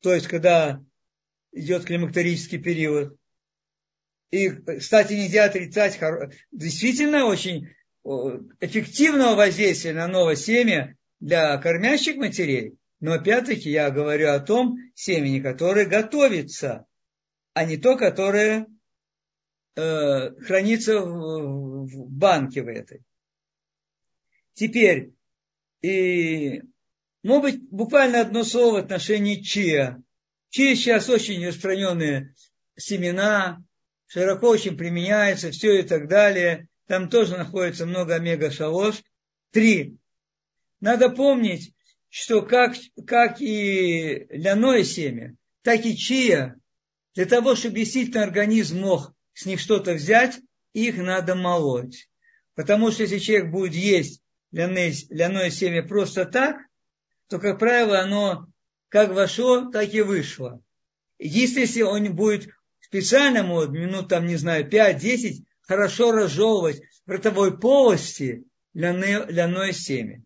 То есть, когда идет климактерический период. И, кстати, нельзя отрицать действительно очень эффективного воздействия на новое семя для кормящих матерей. Но опять-таки я говорю о том семени, которое готовится, а не то, которое э, хранится в, в банке в этой. Теперь, и, может быть, буквально одно слово в отношении чия. Чия сейчас очень распространенные семена, широко очень применяется, все и так далее. Там тоже находится много омега-шалош. Три. Надо помнить, что как, как и ляное семя, так и чия, для того, чтобы действительно организм мог с них что-то взять, их надо молоть. Потому что если человек будет есть ляное, ляное семя просто так, то, как правило, оно как вошло, так и вышло. Если он будет специально вот, минут там, не знаю, 5-10 хорошо разжевывать в ротовой полости ляное, ляное семя.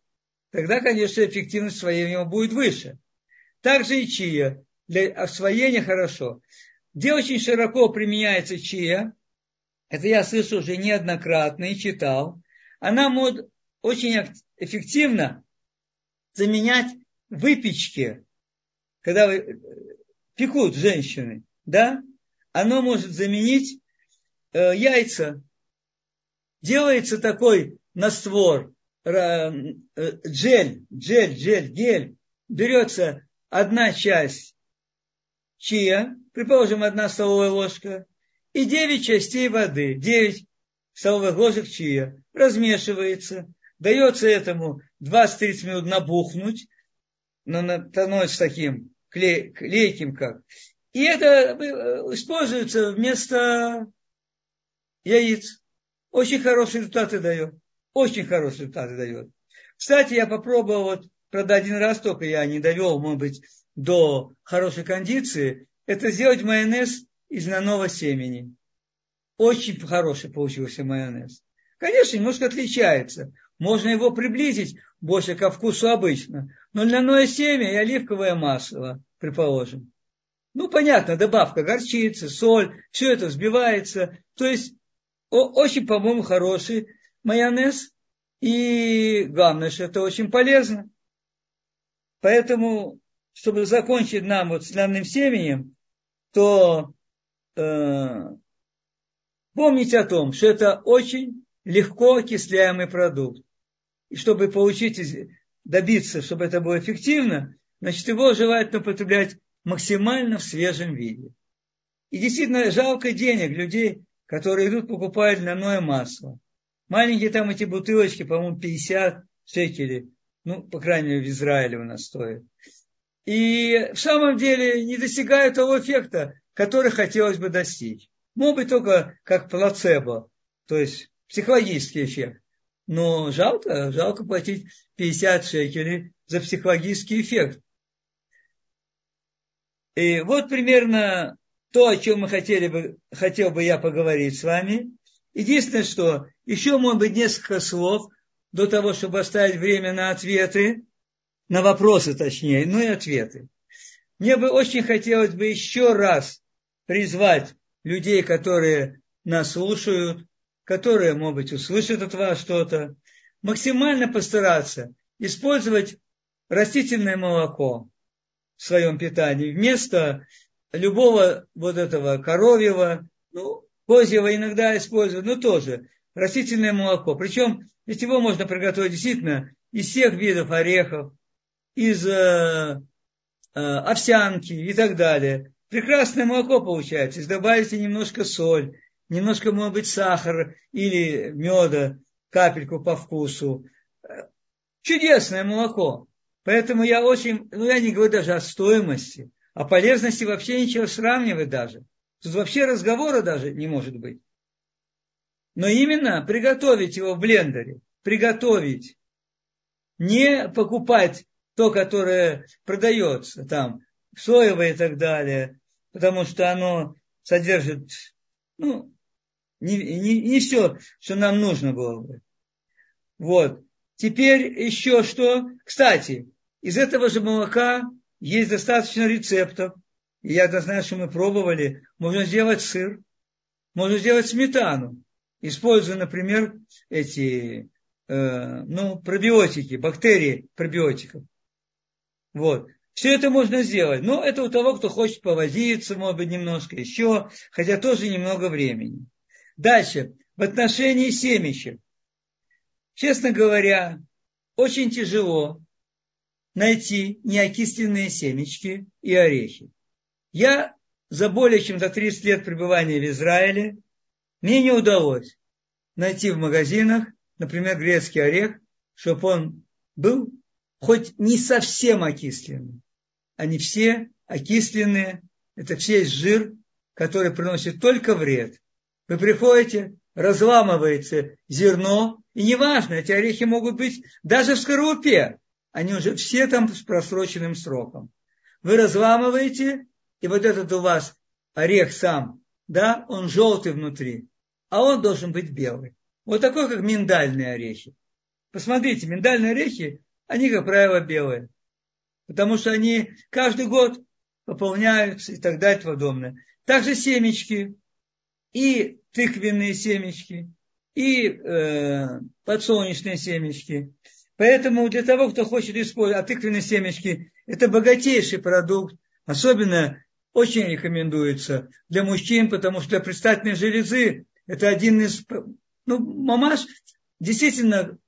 Тогда, конечно, эффективность освоения его будет выше. Также и чия. Для освоения хорошо. Где очень широко применяется чия, это я слышал уже неоднократно и читал, она может очень эффективно заменять выпечки, когда вы, пекут женщины, да, оно может заменить э, яйца. Делается такой наствор, э, джель, джель, джель, гель. Берется одна часть чия, предположим, одна столовая ложка, и 9 частей воды, 9 столовых ложек чия, размешивается, дается этому 20-30 минут набухнуть, но становится таким клей, клейким как. И это э, используется вместо яиц. Очень хорошие результаты дает. Очень хорошие результаты дает. Кстати, я попробовал вот, правда, один раз только я не довел, может быть, до хорошей кондиции, это сделать майонез из льняного семени. Очень хороший получился майонез. Конечно, немножко отличается. Можно его приблизить больше ко вкусу обычно. Но льняное семя и оливковое масло, предположим. Ну, понятно, добавка горчицы, соль, все это взбивается. То есть, очень, по-моему, хороший майонез. И главное, что это очень полезно. Поэтому, чтобы закончить нам вот с льняным семенем, то э, помните о том, что это очень легко окисляемый продукт. И чтобы получить, добиться, чтобы это было эффективно, значит, его желательно употреблять максимально в свежем виде. И действительно жалко денег людей, которые идут покупают льняное масло. Маленькие там эти бутылочки, по-моему, 50 шекелей. Ну, по крайней мере, в Израиле у нас стоят. И в самом деле не достигают того эффекта, который хотелось бы достичь. Мог быть только как плацебо, то есть психологический эффект. Но жалко, жалко платить 50 шекелей за психологический эффект. И вот примерно то, о чем мы хотели бы, хотел бы я поговорить с вами. Единственное, что еще, может быть, несколько слов до того, чтобы оставить время на ответы, на вопросы точнее, ну и ответы. Мне бы очень хотелось бы еще раз призвать людей, которые нас слушают, которые, может быть, услышат от вас что-то, максимально постараться использовать растительное молоко в своем питании вместо любого вот этого коровьего, ну, козьего иногда используют, но тоже растительное молоко. Причем ведь его можно приготовить действительно из всех видов орехов, из э, э, овсянки и так далее. Прекрасное молоко получается. Если добавите немножко соль, немножко, может быть, сахара или меда, капельку по вкусу. Чудесное молоко. Поэтому я очень, ну я не говорю даже о стоимости, о полезности вообще ничего сравнивать даже. Тут вообще разговора даже не может быть. Но именно приготовить его в блендере, приготовить, не покупать то, которое продается там, соевое и так далее, потому что оно содержит, ну, не, не, не все, что нам нужно было бы. Вот. Теперь еще что? Кстати, из этого же молока есть достаточно рецептов. И я знаю, что мы пробовали. Можно сделать сыр, можно сделать сметану. Используя, например, эти э, ну, пробиотики, бактерии пробиотиков. Вот. Все это можно сделать. Но это у того, кто хочет повозиться, может быть, немножко еще, хотя тоже немного времени. Дальше, в отношении семечек. Честно говоря, очень тяжело найти неокисленные семечки и орехи. Я за более чем за 30 лет пребывания в Израиле, мне не удалось найти в магазинах, например, грецкий орех, чтобы он был хоть не совсем окисленный. Они все окисленные, это все жир, который приносит только вред. Вы приходите, разламывается зерно, и неважно, эти орехи могут быть даже в скорлупе, они уже все там с просроченным сроком. Вы разламываете, и вот этот у вас орех сам, да, он желтый внутри, а он должен быть белый. Вот такой, как миндальные орехи. Посмотрите, миндальные орехи, они, как правило, белые. Потому что они каждый год пополняются и так далее и подобное. Также семечки. И тыквенные семечки и э, подсолнечные семечки. Поэтому для того, кто хочет использовать, а тыквенные семечки – это богатейший продукт, особенно очень рекомендуется для мужчин, потому что для предстательной железы это один из, ну, мамаш действительно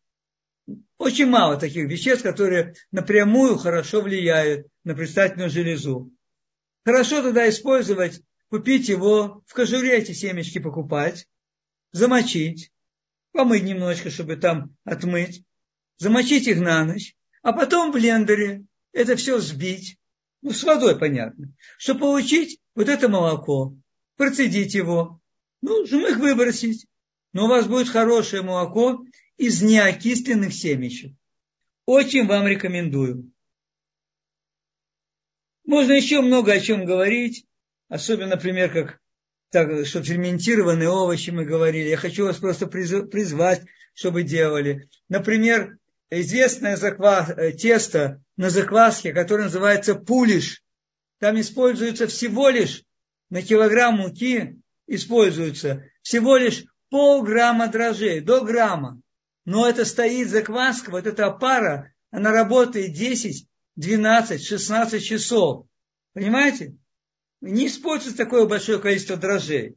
очень мало таких веществ, которые напрямую хорошо влияют на предстательную железу. Хорошо тогда использовать, купить его, в кожуре эти семечки покупать, замочить, помыть немножечко, чтобы там отмыть, замочить их на ночь, а потом в блендере это все взбить, ну, с водой, понятно, чтобы получить вот это молоко, процедить его, ну, их выбросить. Но у вас будет хорошее молоко из неокисленных семечек. Очень вам рекомендую. Можно еще много о чем говорить, особенно, например, как так, что ферментированные овощи мы говорили. Я хочу вас просто призвать, чтобы делали. Например, известное заквас, э, тесто на закваске, которое называется пулиш. Там используется всего лишь на килограмм муки используется всего лишь полграмма дрожжей, до грамма. Но это стоит закваска, вот эта пара, она работает 10, 12, 16 часов. Понимаете? Не используется такое большое количество дрожжей.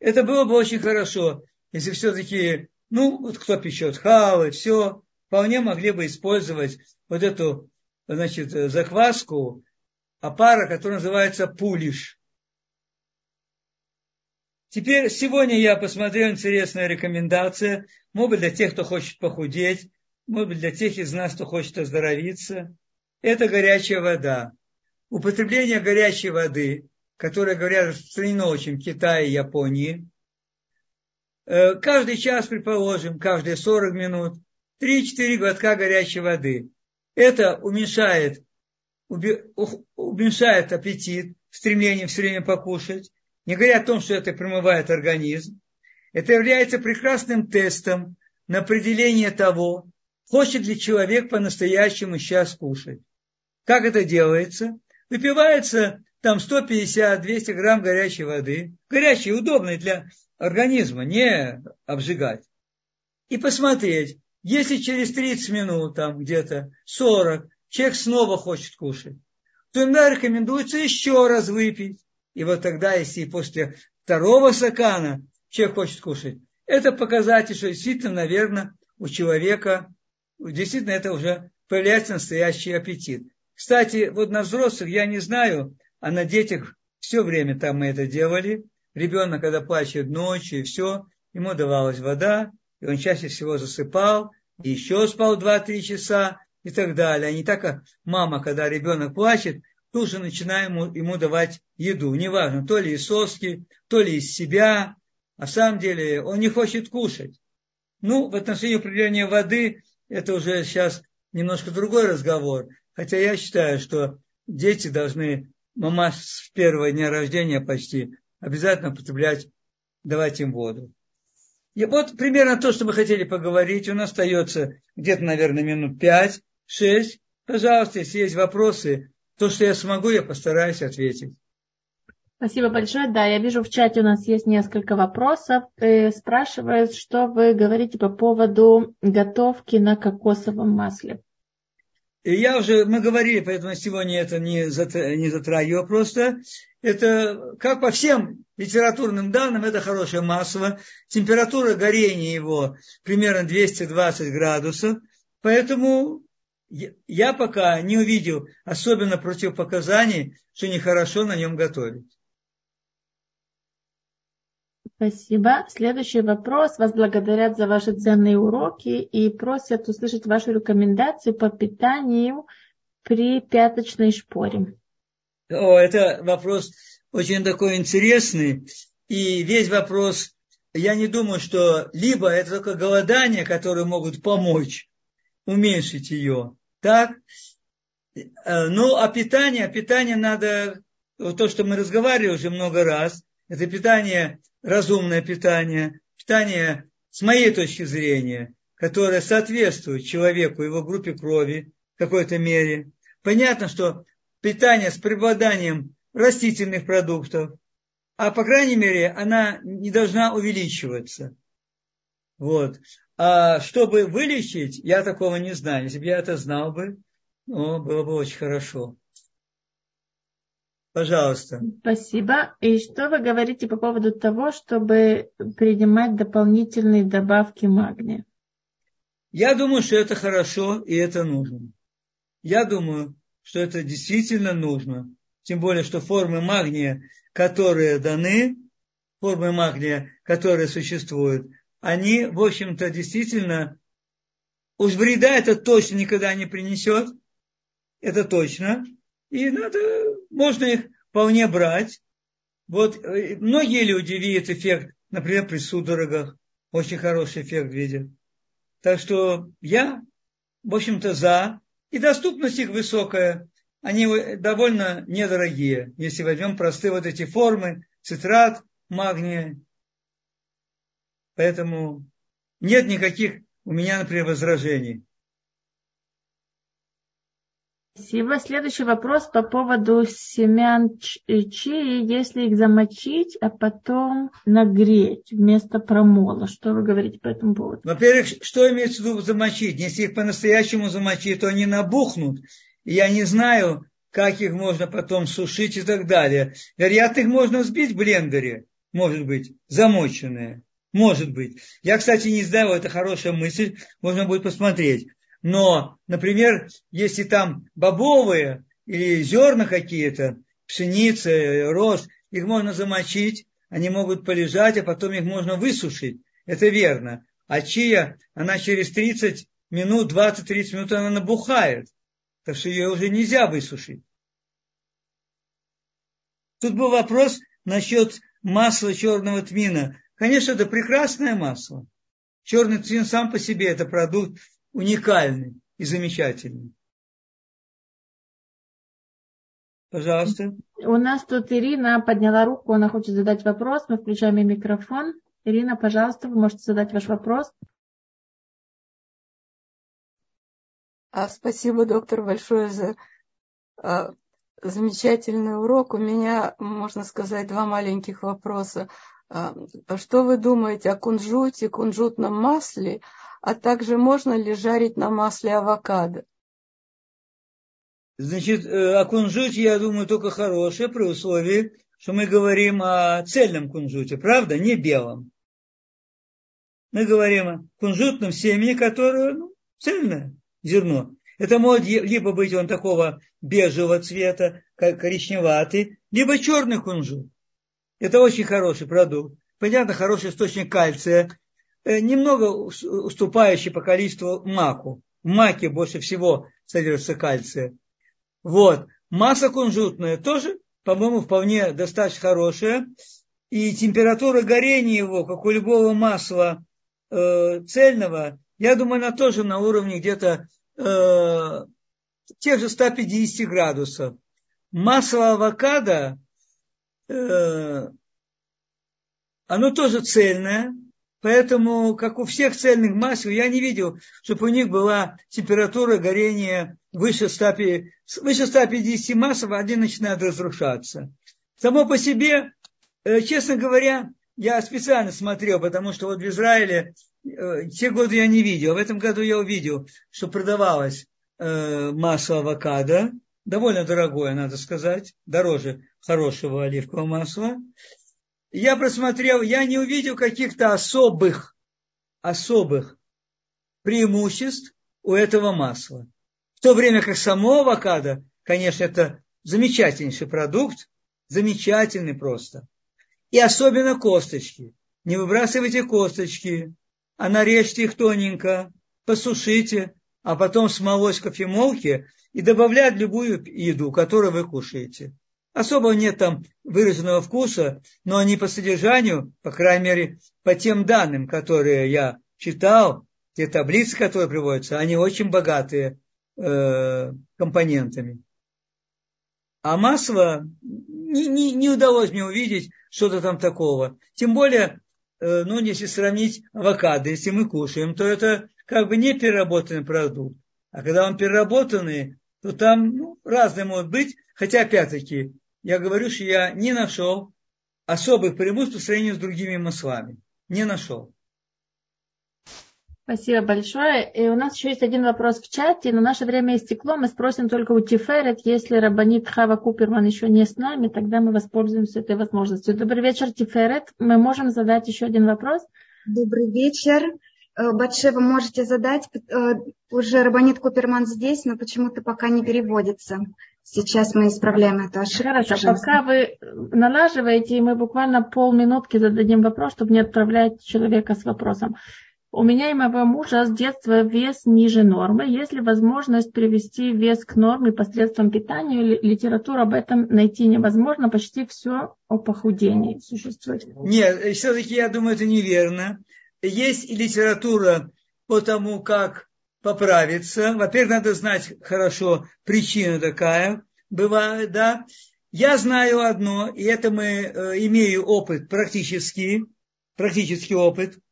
Это было бы очень хорошо, если все-таки, ну, вот кто печет халы, все, вполне могли бы использовать вот эту, значит, закваску, опара, которая называется пулиш. Теперь сегодня я посмотрел интересная рекомендация, может быть, для тех, кто хочет похудеть, может быть, для тех из нас, кто хочет оздоровиться. Это горячая вода. Употребление горячей воды, которая, говорят, распространено очень в Китае и Японии, э, каждый час, предположим, каждые 40 минут, 3-4 глотка горячей воды. Это уменьшает, уменьшает аппетит, стремление все время покушать, не говоря о том, что это промывает организм. Это является прекрасным тестом на определение того, хочет ли человек по-настоящему сейчас кушать. Как это делается? Выпивается там 150-200 грамм горячей воды, горячей, удобной для организма, не обжигать. И посмотреть, если через 30 минут, там где-то 40, человек снова хочет кушать, то иногда рекомендуется еще раз выпить. И вот тогда, если после второго стакана человек хочет кушать, это показатель, что действительно, наверное, у человека действительно это уже появляется настоящий аппетит. Кстати, вот на взрослых я не знаю, а на детях все время там мы это делали. Ребенок, когда плачет ночью и все, ему давалась вода, и он чаще всего засыпал, и еще спал 2-3 часа и так далее. А не так, как мама, когда ребенок плачет, тут же начинаем ему, ему давать еду. Неважно, то ли из соски, то ли из себя. А в самом деле он не хочет кушать. Ну, в отношении определения воды, это уже сейчас немножко другой разговор. Хотя я считаю, что дети должны, мама с первого дня рождения почти, обязательно употреблять, давать им воду. И вот примерно то, что мы хотели поговорить. У нас остается где-то, наверное, минут пять, шесть. Пожалуйста, если есть вопросы, то, что я смогу, я постараюсь ответить. Спасибо большое. Да, я вижу в чате у нас есть несколько вопросов. И спрашивают, что вы говорите по поводу готовки на кокосовом масле. И я уже, мы говорили, поэтому сегодня это не, не затрагиваю просто. Это, как по всем литературным данным, это хорошее масло. Температура горения его примерно 220 градусов. Поэтому я пока не увидел особенно противопоказаний, что нехорошо на нем готовить. Спасибо. Следующий вопрос. Вас благодарят за ваши ценные уроки и просят услышать вашу рекомендацию по питанию при пяточной шпоре. О, это вопрос очень такой интересный. И весь вопрос, я не думаю, что либо это только голодание, которые могут помочь уменьшить ее, так? Э, ну, а питание, питание надо, то, что мы разговаривали уже много раз, это питание, разумное питание, питание, с моей точки зрения, которое соответствует человеку, его группе крови в какой-то мере. Понятно, что питание с преобладанием растительных продуктов, а по крайней мере она не должна увеличиваться. Вот. А чтобы вылечить, я такого не знаю. Если бы я это знал бы, ну, было бы очень хорошо. Пожалуйста. Спасибо. И что вы говорите по поводу того, чтобы принимать дополнительные добавки магния? Я думаю, что это хорошо и это нужно. Я думаю, что это действительно нужно. Тем более, что формы магния, которые даны, формы магния, которые существуют, они, в общем-то, действительно, уж вреда это точно никогда не принесет, это точно, и надо, можно их вполне брать. Вот э, многие люди видят эффект, например, при судорогах, очень хороший эффект видят. Так что я, в общем-то, за, и доступность их высокая, они довольно недорогие, если возьмем простые вот эти формы, цитрат, магния Поэтому нет никаких у меня, например, возражений. Спасибо. Следующий вопрос по поводу семян э, чии, если их замочить, а потом нагреть вместо промола. Что вы говорите по этому поводу? Во-первых, что имеется в виду замочить? Если их по-настоящему замочить, то они набухнут. Я не знаю, как их можно потом сушить и так далее. Вероятно, их можно взбить в блендере, может быть, замоченные. Может быть. Я, кстати, не знаю, это хорошая мысль, можно будет посмотреть. Но, например, если там бобовые или зерна какие-то, пшеница, рост, их можно замочить, они могут полежать, а потом их можно высушить. Это верно. А чия, она через 30 минут, 20-30 минут она набухает. Так что ее уже нельзя высушить. Тут был вопрос насчет масла черного тмина. Конечно, это прекрасное масло. Черный цвин сам по себе это продукт уникальный и замечательный. Пожалуйста. У нас тут Ирина подняла руку, она хочет задать вопрос. Мы включаем ей микрофон. Ирина, пожалуйста, вы можете задать ваш вопрос. А, спасибо, доктор, большое за а, замечательный урок. У меня, можно сказать, два маленьких вопроса. А, что вы думаете о кунжуте, кунжутном масле, а также можно ли жарить на масле авокадо? Значит, э, о кунжуте, я думаю, только хорошее, при условии, что мы говорим о цельном кунжуте, правда, не белом. Мы говорим о кунжутном семени, которое ну, цельное зерно. Это может либо быть он такого бежевого цвета, коричневатый, либо черный кунжут. Это очень хороший продукт. Понятно, хороший источник кальция. Э, немного уступающий по количеству маку. В маке больше всего содержится кальция. Вот. Масса кунжутная тоже, по-моему, вполне достаточно хорошая. И температура горения его, как у любого масла э, цельного, я думаю, она тоже на уровне где-то э, тех же 150 градусов. Масло авокадо Э, оно тоже цельное, поэтому, как у всех цельных масел, я не видел, чтобы у них была температура горения выше, 100, выше 150 масел, они начинают разрушаться. Само по себе, э, честно говоря, я специально смотрел, потому что вот в Израиле э, те годы я не видел. В этом году я увидел, что продавалось масло авокадо, довольно дорогое, надо сказать, дороже хорошего оливкового масла. Я просмотрел, я не увидел каких-то особых, особых преимуществ у этого масла. В то время как само авокадо, конечно, это замечательнейший продукт, замечательный просто. И особенно косточки. Не выбрасывайте косточки, а нарежьте их тоненько, посушите, а потом смолоть в кофемолке и добавлять любую еду, которую вы кушаете. Особо нет там выраженного вкуса, но они по содержанию, по крайней мере, по тем данным, которые я читал, те таблицы, которые приводятся, они очень богатые э, компонентами. А масло не, не, не удалось мне увидеть что-то там такого. Тем более, э, ну, если сравнить авокадо, если мы кушаем, то это как бы не переработанный продукт. А когда он переработанный, то там ну, разные могут быть. Хотя, опять-таки, я говорю, что я не нашел особых преимуществ по сравнению с другими маслами. Не нашел. Спасибо большое. И у нас еще есть один вопрос в чате, но наше время истекло. Мы спросим только у Тиферет. Если Рабанит Хава Куперман еще не с нами, тогда мы воспользуемся этой возможностью. Добрый вечер, Тиферет. Мы можем задать еще один вопрос? Добрый вечер. Э, Батше, вы можете задать. Э, уже Рабанит Куперман здесь, но почему-то пока не переводится. Сейчас мы исправляем эту ошибку. Хорошо, пожалуйста. пока вы налаживаете, мы буквально полминутки зададим вопрос, чтобы не отправлять человека с вопросом. У меня и моего мужа с детства вес ниже нормы. Есть ли возможность привести вес к норме посредством питания? Литературу об этом найти невозможно. Почти все о похудении существует. Нет, все-таки я думаю, это неверно. Есть литература по тому, как поправиться. Во-первых, надо знать хорошо причину такая. Бывает, да. Я знаю одно, и это мы э, имею опыт практический, практический опыт –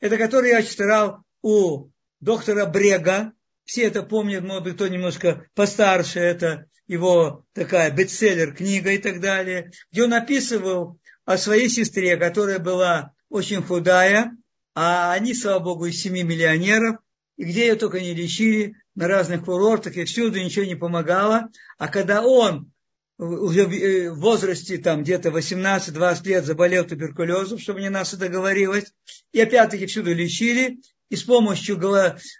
это который я читал у доктора Брега. Все это помнят, может быть, кто немножко постарше, это его такая бестселлер книга и так далее, где он описывал о своей сестре, которая была очень худая, а они, слава богу, из семи миллионеров, и где ее только не лечили, на разных курортах, и всюду ничего не помогало. А когда он уже э, в возрасте там где-то 18-20 лет заболел туберкулезом, чтобы не нас это говорилось, и опять-таки всюду лечили, и с помощью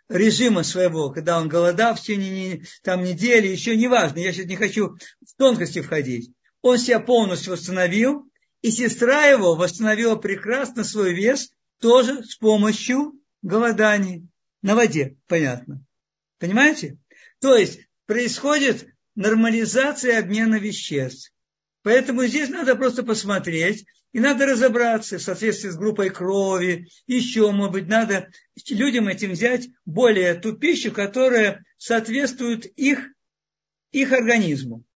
режима своего, когда он голодал в течение там, недели, еще не важно, я сейчас не хочу в тонкости входить, он себя полностью восстановил, и сестра его восстановила прекрасно свой вес тоже с помощью голодания на воде, понятно. Понимаете? То есть происходит нормализация обмена веществ. Поэтому здесь надо просто посмотреть, и надо разобраться в соответствии с группой крови, еще, может быть, надо людям этим взять более ту пищу, которая соответствует их, их организму.